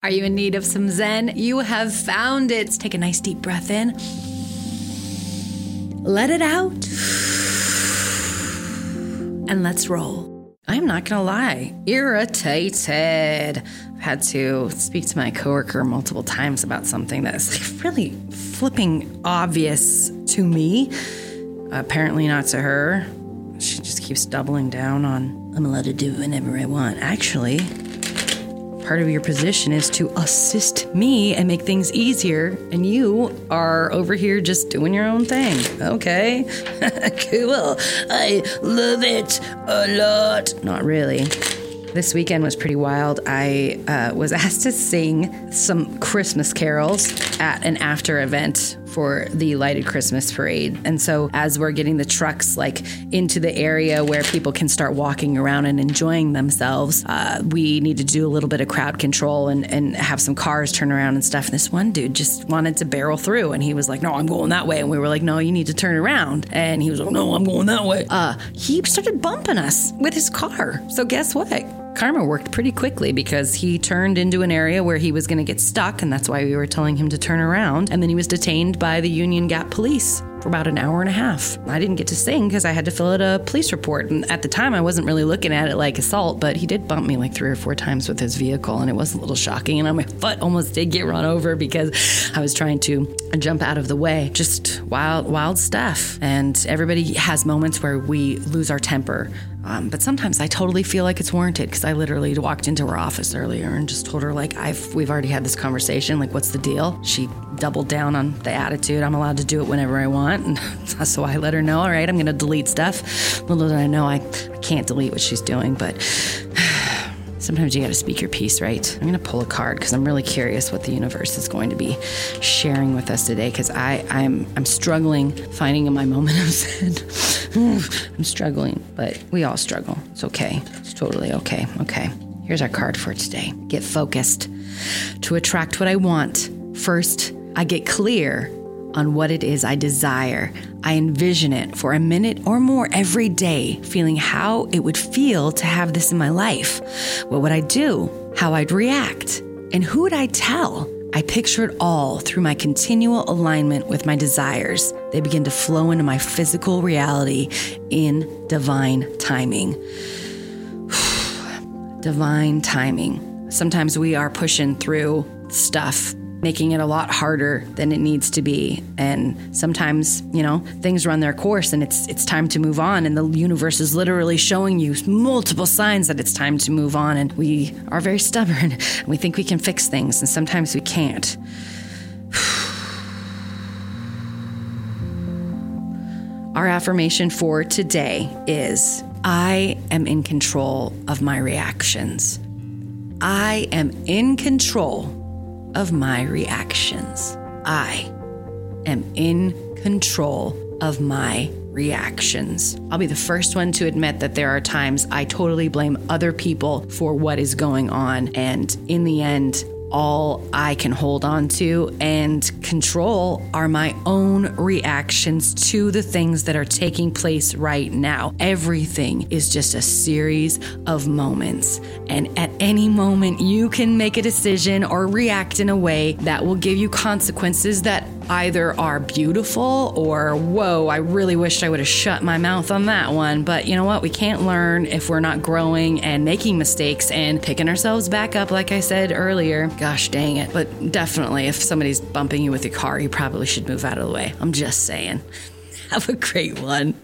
Are you in need of some Zen? You have found it. Take a nice deep breath in. Let it out. And let's roll. I'm not gonna lie, irritated. I've had to speak to my coworker multiple times about something that's like really flipping obvious to me. Apparently not to her. She just keeps doubling down on I'm allowed to do whenever I want. Actually, part of your position is to assist me and make things easier, and you are over here just doing your own thing. Okay, cool. I love it a lot. Not really. This weekend was pretty wild. I uh, was asked to sing some Christmas carols at an after event for the lighted Christmas parade. And so, as we're getting the trucks like into the area where people can start walking around and enjoying themselves, uh, we need to do a little bit of crowd control and, and have some cars turn around and stuff. And this one dude just wanted to barrel through, and he was like, "No, I'm going that way." And we were like, "No, you need to turn around." And he was like, "No, I'm going that way." Uh, he started bumping us with his car. So guess what? Karma worked pretty quickly because he turned into an area where he was going to get stuck, and that's why we were telling him to turn around. And then he was detained by the Union Gap police for about an hour and a half. I didn't get to sing because I had to fill out a police report. And at the time, I wasn't really looking at it like assault, but he did bump me like three or four times with his vehicle, and it was a little shocking. And my foot almost did get run over because I was trying to jump out of the way. Just wild, wild stuff. And everybody has moments where we lose our temper. Um, but sometimes I totally feel like it's warranted because I literally walked into her office earlier and just told her like I've we've already had this conversation. Like, what's the deal? She doubled down on the attitude. I'm allowed to do it whenever I want, so I let her know. All right, I'm going to delete stuff. Little did I know I, I can't delete what she's doing, but sometimes you got to speak your piece, right? I'm going to pull a card because I'm really curious what the universe is going to be sharing with us today because I I'm I'm struggling finding my moment of zen. I'm struggling, but we all struggle. It's okay. It's totally okay. Okay. Here's our card for today. Get focused. To attract what I want, first, I get clear on what it is I desire. I envision it for a minute or more every day, feeling how it would feel to have this in my life. What would I do? How I'd react? And who would I tell? I picture it all through my continual alignment with my desires. They begin to flow into my physical reality in divine timing. divine timing. Sometimes we are pushing through stuff making it a lot harder than it needs to be. And sometimes you know things run their course and it's it's time to move on. And the universe is literally showing you multiple signs that it's time to move on. And we are very stubborn and we think we can fix things and sometimes we can't. Our affirmation for today is I am in control of my reactions. I am in control of my reactions. I am in control of my reactions. I'll be the first one to admit that there are times I totally blame other people for what is going on. And in the end, all I can hold on to and control are my own reactions to the things that are taking place right now. Everything is just a series of moments. And at any moment, you can make a decision or react in a way that will give you consequences that either are beautiful or, whoa, I really wished I would have shut my mouth on that one. But you know what? We can't learn if we're not growing and making mistakes and picking ourselves back up, like I said earlier. Gosh dang it. But definitely, if somebody's bumping you with a car, you probably should move out of the way. I'm just saying. Have a great one.